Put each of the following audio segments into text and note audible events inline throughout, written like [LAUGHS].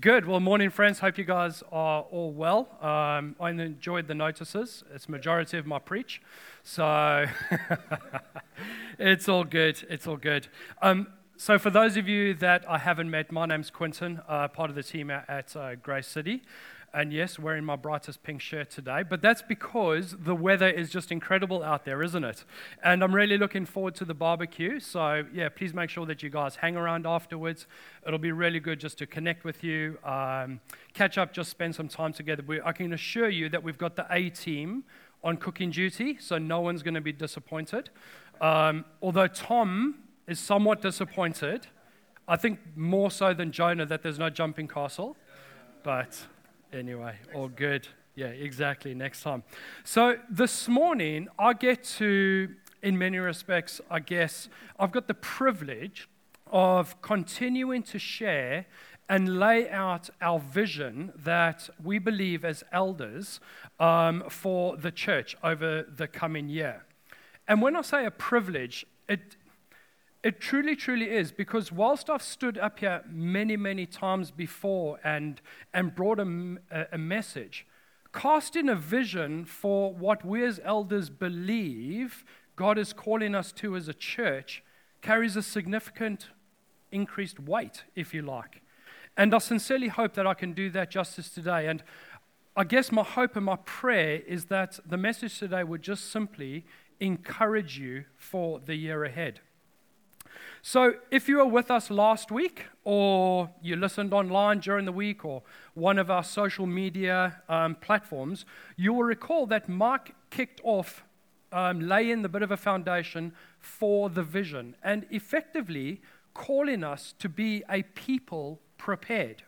Good. Well, morning, friends. Hope you guys are all well. Um, I enjoyed the notices. It's majority of my preach, so [LAUGHS] it's all good. It's all good. Um, so, for those of you that I haven't met, my name's Quinton, uh, part of the team at, uh, Grace City. And yes, wearing my brightest pink shirt today, but that's because the weather is just incredible out there, isn't it? And I'm really looking forward to the barbecue. So, yeah, please make sure that you guys hang around afterwards. It'll be really good just to connect with you, um, catch up, just spend some time together. We, I can assure you that we've got the A team on cooking duty, so no one's going to be disappointed. Um, although Tom is somewhat disappointed, I think more so than Jonah that there's no jumping castle, but anyway, all good. Yeah, exactly. Next time. So this morning, I get to, in many respects, I guess, I've got the privilege of continuing to share and lay out our vision that we believe as elders um, for the church over the coming year. And when I say a privilege, it, it truly, truly is, because whilst I've stood up here many, many times before and, and brought a, a message, casting a vision for what we as elders believe God is calling us to as a church carries a significant increased weight, if you like. And I sincerely hope that I can do that justice today. And I guess my hope and my prayer is that the message today would just simply encourage you for the year ahead. So, if you were with us last week, or you listened online during the week, or one of our social media um, platforms, you will recall that Mark kicked off um, laying the bit of a foundation for the vision and effectively calling us to be a people prepared.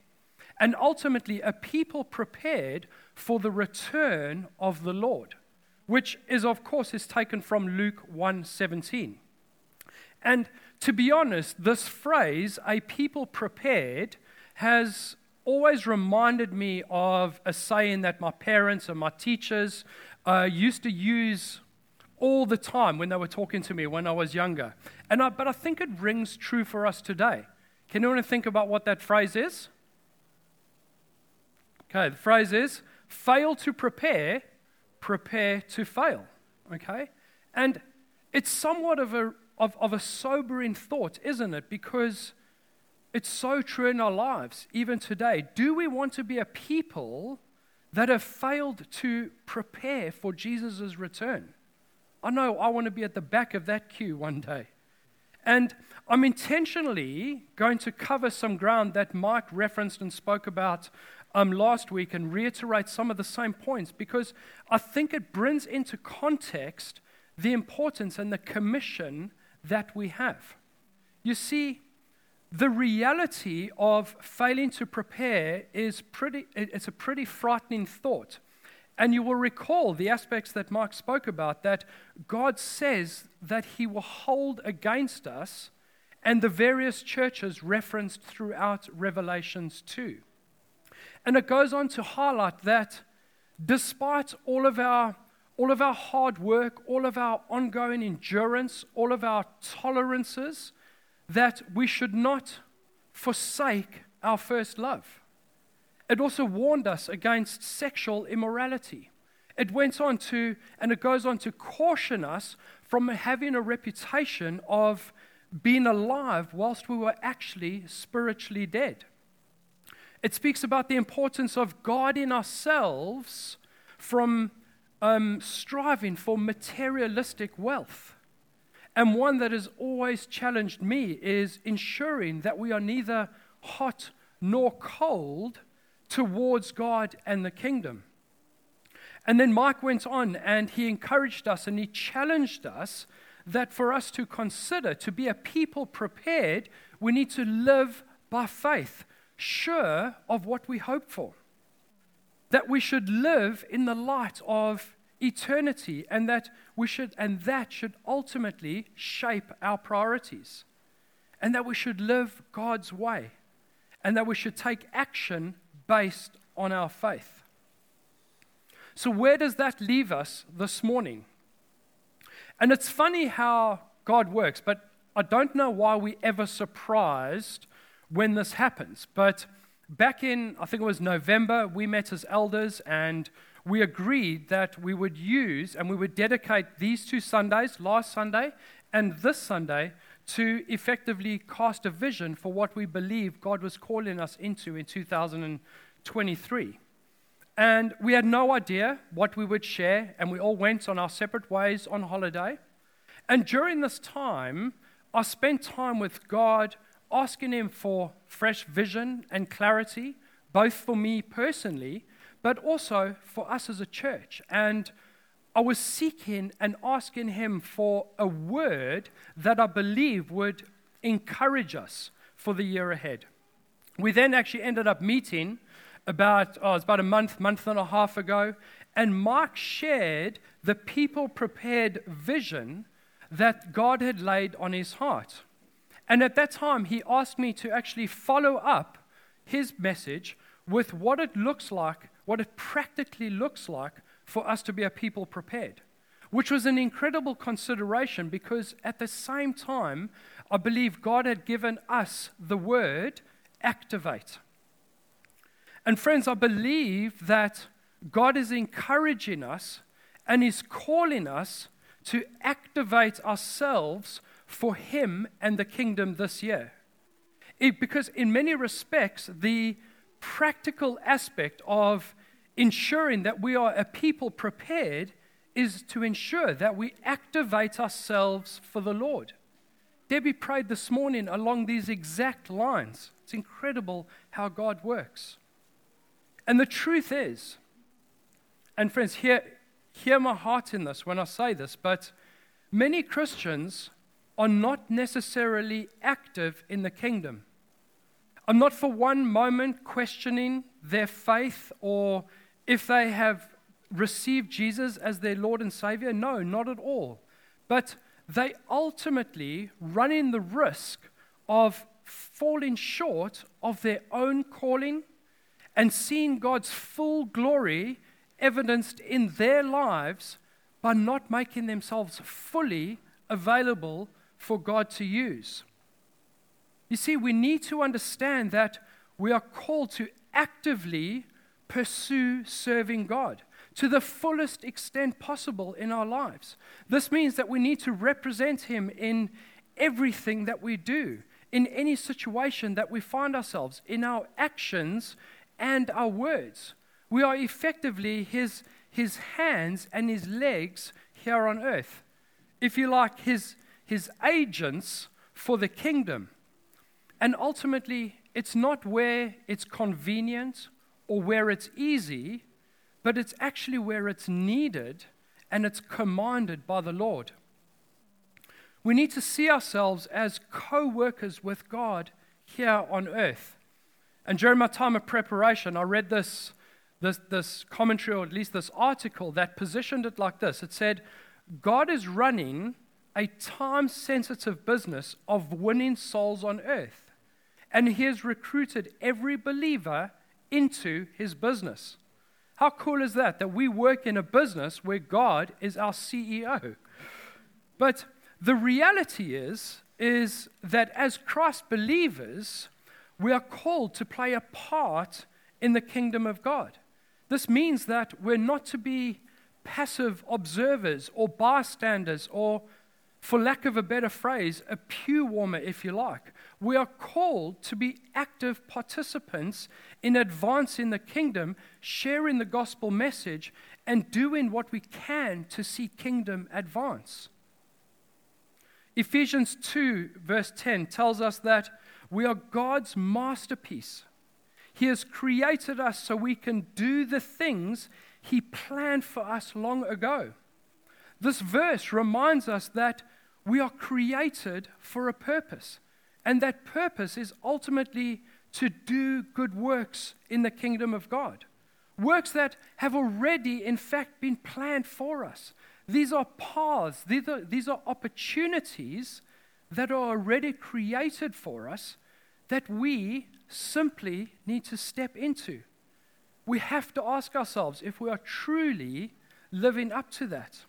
And ultimately, a people prepared for the return of the Lord, which is, of course, is taken from Luke 1:17. And to be honest, this phrase, a people prepared, has always reminded me of a saying that my parents and my teachers uh, used to use all the time when they were talking to me when I was younger. And I, but I think it rings true for us today. Can anyone think about what that phrase is? Okay, the phrase is fail to prepare, prepare to fail. Okay? And it's somewhat of a of, of a sobering thought, isn't it? Because it's so true in our lives, even today. Do we want to be a people that have failed to prepare for Jesus' return? I know I want to be at the back of that queue one day. And I'm intentionally going to cover some ground that Mike referenced and spoke about um, last week and reiterate some of the same points because I think it brings into context the importance and the commission that we have. You see, the reality of failing to prepare is pretty, it's a pretty frightening thought. And you will recall the aspects that Mark spoke about that God says that he will hold against us, and the various churches referenced throughout Revelations 2. And it goes on to highlight that despite all of our all of our hard work, all of our ongoing endurance, all of our tolerances, that we should not forsake our first love. It also warned us against sexual immorality. It went on to, and it goes on to caution us from having a reputation of being alive whilst we were actually spiritually dead. It speaks about the importance of guarding ourselves from um, striving for materialistic wealth. And one that has always challenged me is ensuring that we are neither hot nor cold towards God and the kingdom. And then Mike went on and he encouraged us and he challenged us that for us to consider, to be a people prepared, we need to live by faith, sure of what we hope for that we should live in the light of eternity and that we should and that should ultimately shape our priorities and that we should live God's way and that we should take action based on our faith. So where does that leave us this morning? And it's funny how God works, but I don't know why we ever surprised when this happens. But back in, I think it was November, we met as elders and we agreed that we would use and we would dedicate these two Sundays, last Sunday and this Sunday, to effectively cast a vision for what we believe God was calling us into in 2023. And we had no idea what we would share, and we all went on our separate ways on holiday. And during this time, I spent time with God asking Him for fresh vision and clarity, both for me personally, but also for us as a church. And I was seeking and asking Him for a word that I believe would encourage us for the year ahead. We then actually ended up meeting about, oh, was about a month, month and a half ago, and Mark shared the people prepared vision that God had laid on his heart. And at that time, he asked me to actually follow up his message with what it looks like, what it practically looks like for us to be a people prepared, which was an incredible consideration because at the same time, I believe God had given us the word activate. And friends, I believe that God is encouraging us and is calling us to activate ourselves for Him and the kingdom this year. It, because, in many respects, the practical aspect of ensuring that we are a people prepared is to ensure that we activate ourselves for the Lord. Debbie prayed this morning along these exact lines. It's incredible how God works. And the truth is, and friends, hear, hear my heart in this when I say this, but many Christians are not necessarily active in the kingdom. I'm not for one moment questioning their faith or if they have received Jesus as their Lord and Savior. No, not at all. But they ultimately run in the risk of falling short of their own calling and seeing God's full glory evidenced in their lives by not making themselves fully available for God to use. You see, we need to understand that we are called to actively pursue serving God to the fullest extent possible in our lives. This means that we need to represent Him in everything that we do, in any situation that we find ourselves, in our actions and our words. We are effectively His, his hands and His legs here on earth. If you like, His his agents for the kingdom. And ultimately, it's not where it's convenient or where it's easy, but it's actually where it's needed and it's commanded by the Lord. We need to see ourselves as co workers with God here on earth. And during my time of preparation, I read this, this, this commentary, or at least this article, that positioned it like this it said, God is running a time sensitive business of winning souls on earth. And he has recruited every believer into his business. How cool is that? That we work in a business where God is our CEO. But the reality is, is that as Christ believers, we are called to play a part in the kingdom of God. This means that we're not to be passive observers or bystanders or for lack of a better phrase, a pew warmer, if you like. We are called to be active participants in advancing the kingdom, sharing the gospel message, and doing what we can to see kingdom advance. Ephesians 2, verse 10, tells us that we are God's masterpiece. He has created us so we can do the things He planned for us long ago. This verse reminds us that we are created for a purpose, and that purpose is ultimately to do good works in the kingdom of God. Works that have already, in fact, been planned for us. These are paths, these are, these are opportunities that are already created for us that we simply need to step into. We have to ask ourselves if we are truly living up to that.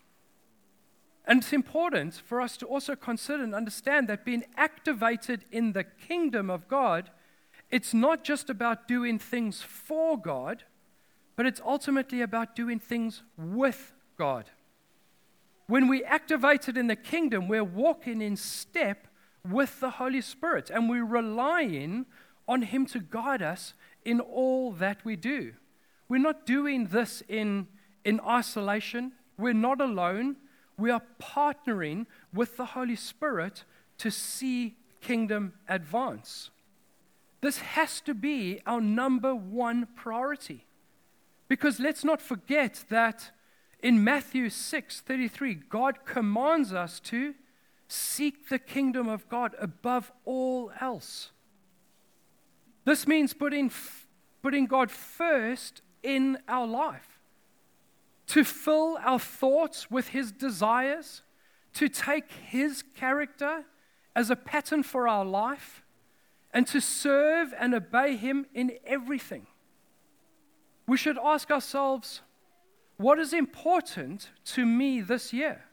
And it's important for us to also consider and understand that being activated in the kingdom of God it's not just about doing things for God, but it's ultimately about doing things with God. When we activate it in the kingdom, we're walking in step with the Holy Spirit and we're relying on Him to guide us in all that we do. We're not doing this in, in isolation, we're not alone. We are partnering with the Holy Spirit to see kingdom advance. This has to be our number one priority. Because let's not forget that in Matthew 6:33, God commands us to seek the kingdom of God above all else. This means putting, putting God first in our life, to fill our thoughts with His desires, to take His character as a pattern for our life, and to serve and obey Him in everything. We should ask ourselves, what is important to me this year?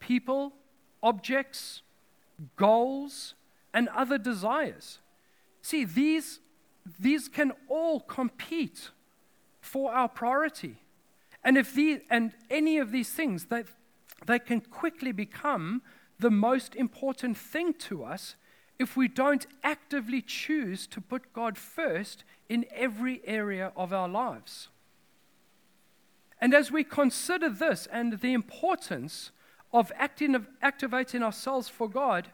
People, objects, goals, and other desires. See, these, these can all compete for our priority. And if these, and any of these things, they, they can quickly become the most important thing to us if we don't actively choose to put God first in every area of our lives. And as we consider this and the importance of acting, of activating ourselves for God,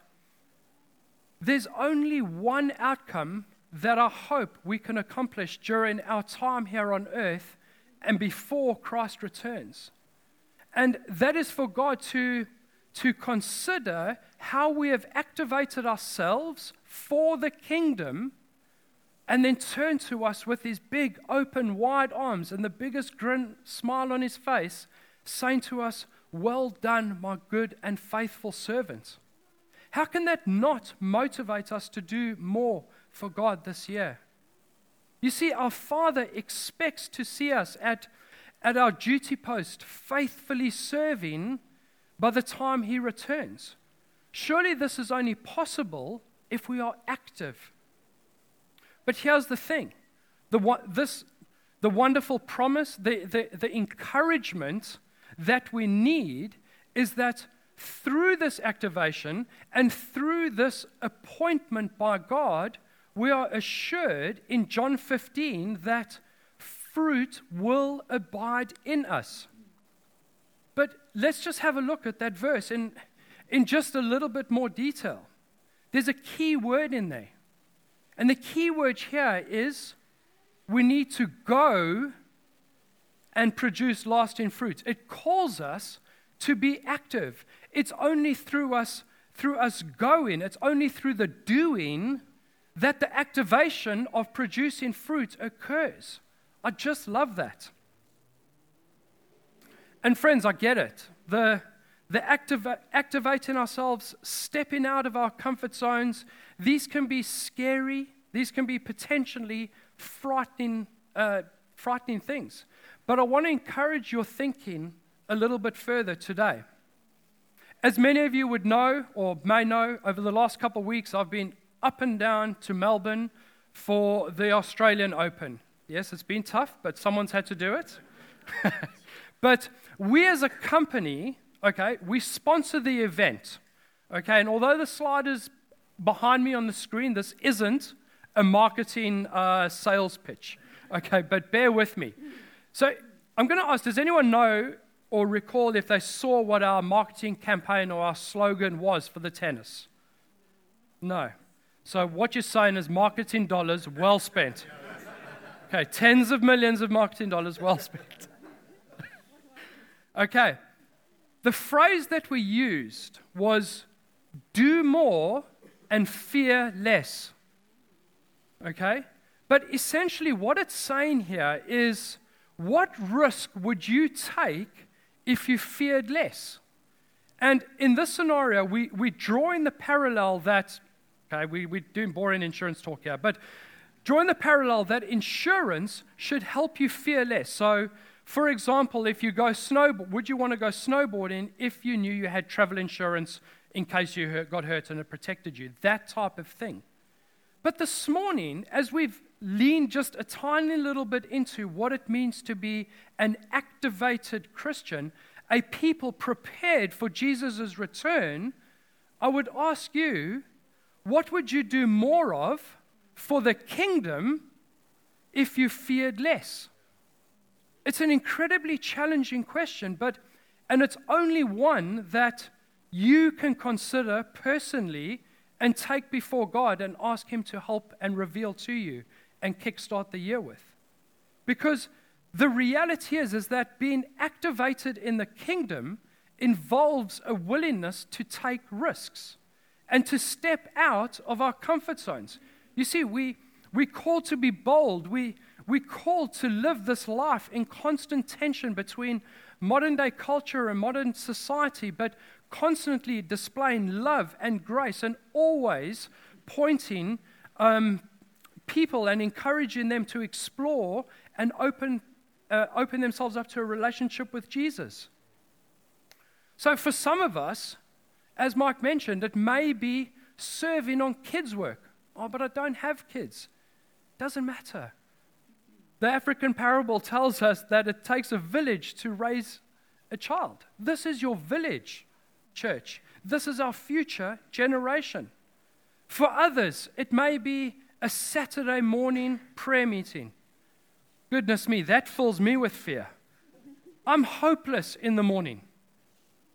there's only one outcome that I hope we can accomplish during our time here on earth and before Christ returns. And that is for God to, to consider how we have activated ourselves for the kingdom and then turn to us with his big, open, wide arms and the biggest grin, smile on his face, saying to us, Well done, my good and faithful servant. How can that not motivate us to do more for God this year? You see, our Father expects to see us at, at our duty post, faithfully serving by the time He returns. Surely this is only possible if we are active but here's the thing the, this, the wonderful promise, the, the, the encouragement that we need is that through this activation and through this appointment by God, we are assured in John 15 that fruit will abide in us. But let's just have a look at that verse in, in just a little bit more detail. There's a key word in there. And the key word here is we need to go and produce lasting fruit. It calls us to be active. It's only through us through us going, it's only through the doing that the activation of producing fruit occurs. I just love that. And friends, I get it. The the activa- activating ourselves, stepping out of our comfort zones, these can be scary, these can be potentially frightening, uh, frightening things. But I want to encourage your thinking a little bit further today. As many of you would know or may know, over the last couple of weeks, I've been up and down to Melbourne for the Australian Open. Yes, it's been tough, but someone's had to do it. [LAUGHS] but we as a company okay, we sponsor the event. Okay, and although the slide is behind me on the screen, this isn't a marketing uh, sales pitch. Okay, but bear with me. So I'm going to ask Does anyone know or recall if they saw what our marketing campaign or our slogan was for the tennis? No. So what you're saying is marketing dollars well spent. Okay, tens of millions of marketing dollars well spent. [LAUGHS] okay, the phrase that we used was do more and fear less. Okay? But essentially, what it's saying here is what risk would you take if you feared less? And in this scenario, we, we draw in the parallel that, okay, we, we're doing boring insurance talk here, but drawing the parallel that insurance should help you fear less. So for example, if you go snowboard, would you want to go snowboarding if you knew you had travel insurance in case you hurt, got hurt and it protected you? That type of thing. But this morning, as we've leaned just a tiny little bit into what it means to be an activated Christian, a people prepared for Jesus' return, I would ask you, what would you do more of for the kingdom if you feared less? It's an incredibly challenging question, but and it's only one that you can consider personally and take before God and ask Him to help and reveal to you and kickstart the year with. Because the reality is, is that being activated in the kingdom involves a willingness to take risks and to step out of our comfort zones. You see, we, we call to be bold. We, we call to live this life in constant tension between modern day culture and modern society, but constantly displaying love and grace and always pointing um, people and encouraging them to explore and open, uh, open themselves up to a relationship with Jesus. So, for some of us, as Mike mentioned, it may be serving on kids' work. Oh, but I don't have kids. Doesn't matter. The African parable tells us that it takes a village to raise a child. This is your village, church. This is our future generation. For others, it may be a Saturday morning prayer meeting. Goodness me, that fills me with fear. I'm hopeless in the morning.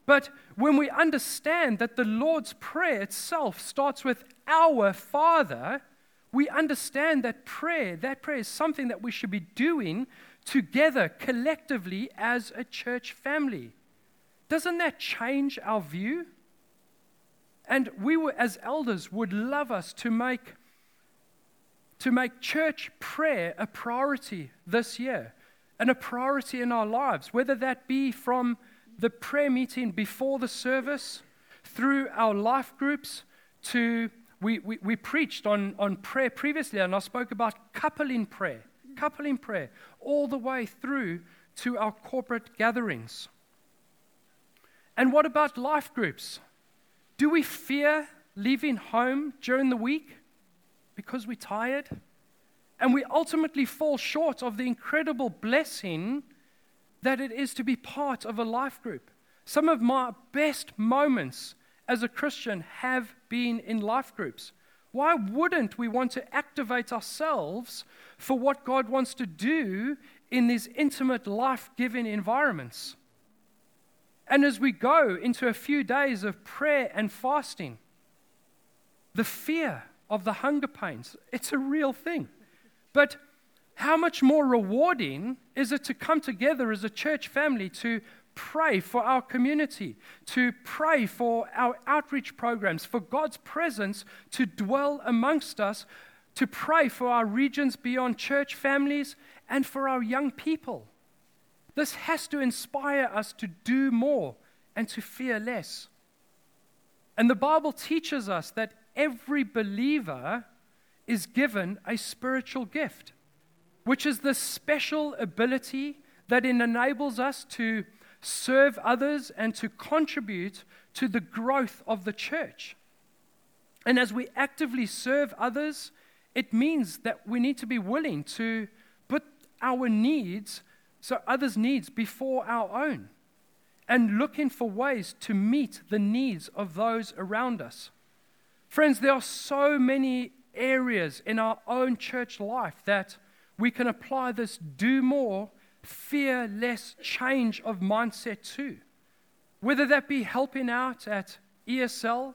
But when we understand that the Lord's Prayer itself starts with our Father, we understand that prayer, that prayer is something that we should be doing together collectively as a church family. Doesn't that change our view? And we were, as elders would love us to make to make church prayer a priority this year and a priority in our lives, whether that be from the prayer meeting before the service, through our life groups, to we, we, we preached on, on prayer previously, and I spoke about coupling prayer, coupling prayer, all the way through to our corporate gatherings. And what about life groups? Do we fear leaving home during the week because we're tired? And we ultimately fall short of the incredible blessing that it is to be part of a life group. Some of my best moments as a Christian have been in life groups. Why wouldn't we want to activate ourselves for what God wants to do in these intimate, life giving environments? And as we go into a few days of prayer and fasting, the fear of the hunger pains, it's a real thing. But how much more rewarding is it to come together as a church family to pray for our community, to pray for our outreach programs, for God's presence to dwell amongst us, to pray for our regions beyond church families, and for our young people. This has to inspire us to do more and to fear less. And the Bible teaches us that every believer is given a spiritual gift, which is the special ability that enables us to serve others, and to contribute to the growth of the church. And as we actively serve others, it means that we need to be willing to put our needs, so others' needs, before our own, and looking for ways to meet the needs of those around us. Friends, there are so many areas in our own church life that we can apply this do more fear less change of mindset too. Whether that be helping out at ESL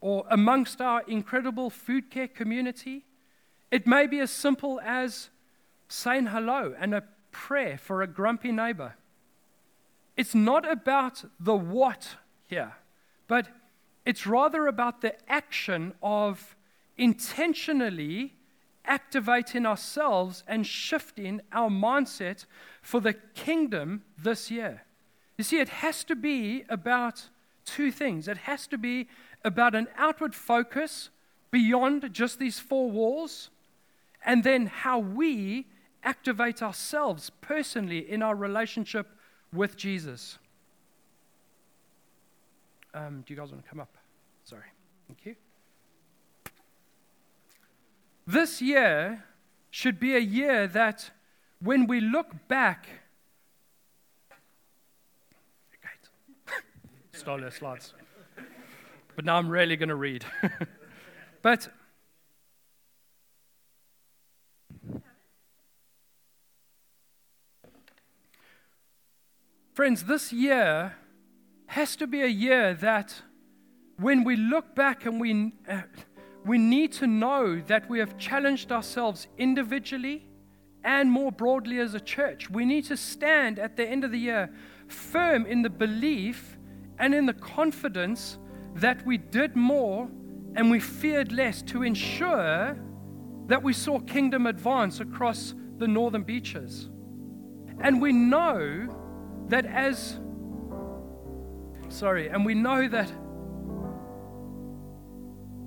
or amongst our incredible food care community, it may be as simple as saying hello and a prayer for a grumpy neighbor. It's not about the what here, but it's rather about the action of intentionally activating ourselves and shifting our mindset for the kingdom this year. You see, it has to be about two things. It has to be about an outward focus beyond just these four walls, and then how we activate ourselves personally in our relationship with Jesus. Um, do you guys want to come up? Sorry. Thank you. This year should be a year that when we look back, [LAUGHS] stole her slides. But now I'm really going to read. [LAUGHS] but friends, this year has to be a year that when we look back and we, uh, we need to know that we have challenged ourselves individually and more broadly as a church. We need to stand at the end of the year firm in the belief and in the confidence that we did more and we feared less to ensure that we saw kingdom advance across the northern beaches. And we know that as, sorry, and we know that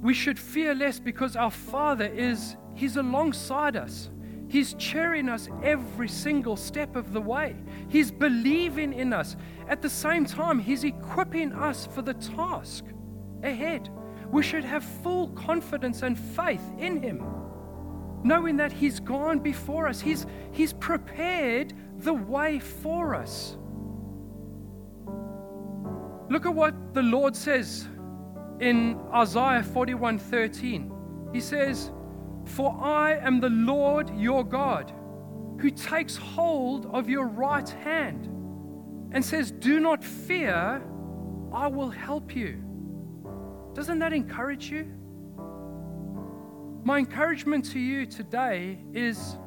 we should fear less because our Father is, He's alongside us. He's cheering us every single step of the way. He's believing in us. At the same time, He's equipping us for the task ahead. We should have full confidence and faith in Him, knowing that He's gone before us, He's, he's prepared the way for us. Look at what the Lord says in Isaiah 41:13. He says, "For I am the Lord your God, who takes hold of your right hand and says, "Do not fear, I will help you." Doesn't that encourage you? My encouragement to you today is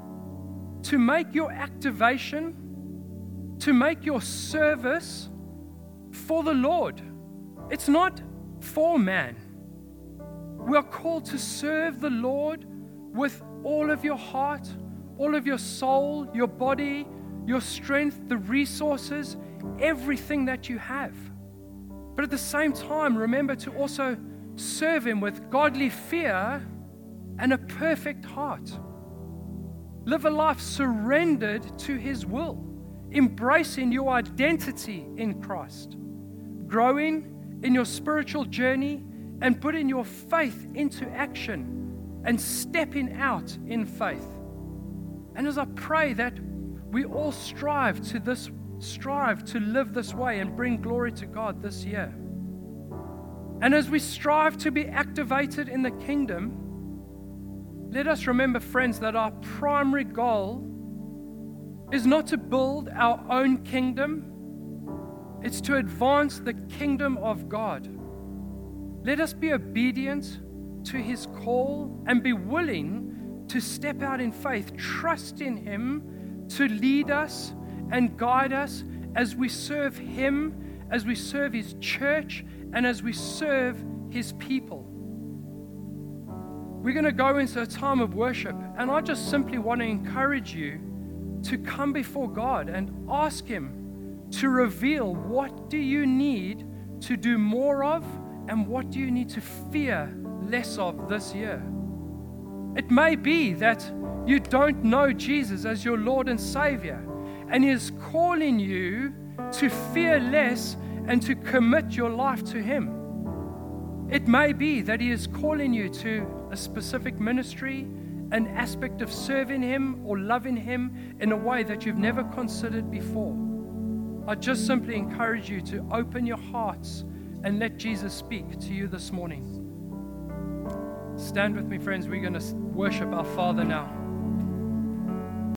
to make your activation, to make your service for the Lord. It's not for man. We are called to serve the Lord with all of your heart, all of your soul, your body, your strength, the resources, everything that you have. But at the same time, remember to also serve Him with godly fear and a perfect heart. Live a life surrendered to His will, embracing your identity in Christ, growing in your spiritual journey and putting your faith into action and stepping out in faith. And as I pray that we all strive to this strive to live this way and bring glory to God this year. And as we strive to be activated in the kingdom, let us remember, friends, that our primary goal is not to build our own kingdom, it's to advance the kingdom of God. Let us be obedient to his call and be willing to step out in faith, trust in him to lead us and guide us as we serve him, as we serve his church, and as we serve his people. We're going to go into a time of worship, and I just simply want to encourage you to come before God and ask him to reveal what do you need to do more of and what do you need to fear less of this year. It may be that you don't know Jesus as your Lord and Savior, and He is calling you to fear less and to commit your life to Him. It may be that He is calling you to a specific ministry, an aspect of serving Him or loving Him in a way that you've never considered before. I just simply encourage you to open your hearts and let Jesus speak to you this morning. Stand with me, friends. We're going to worship our Father now.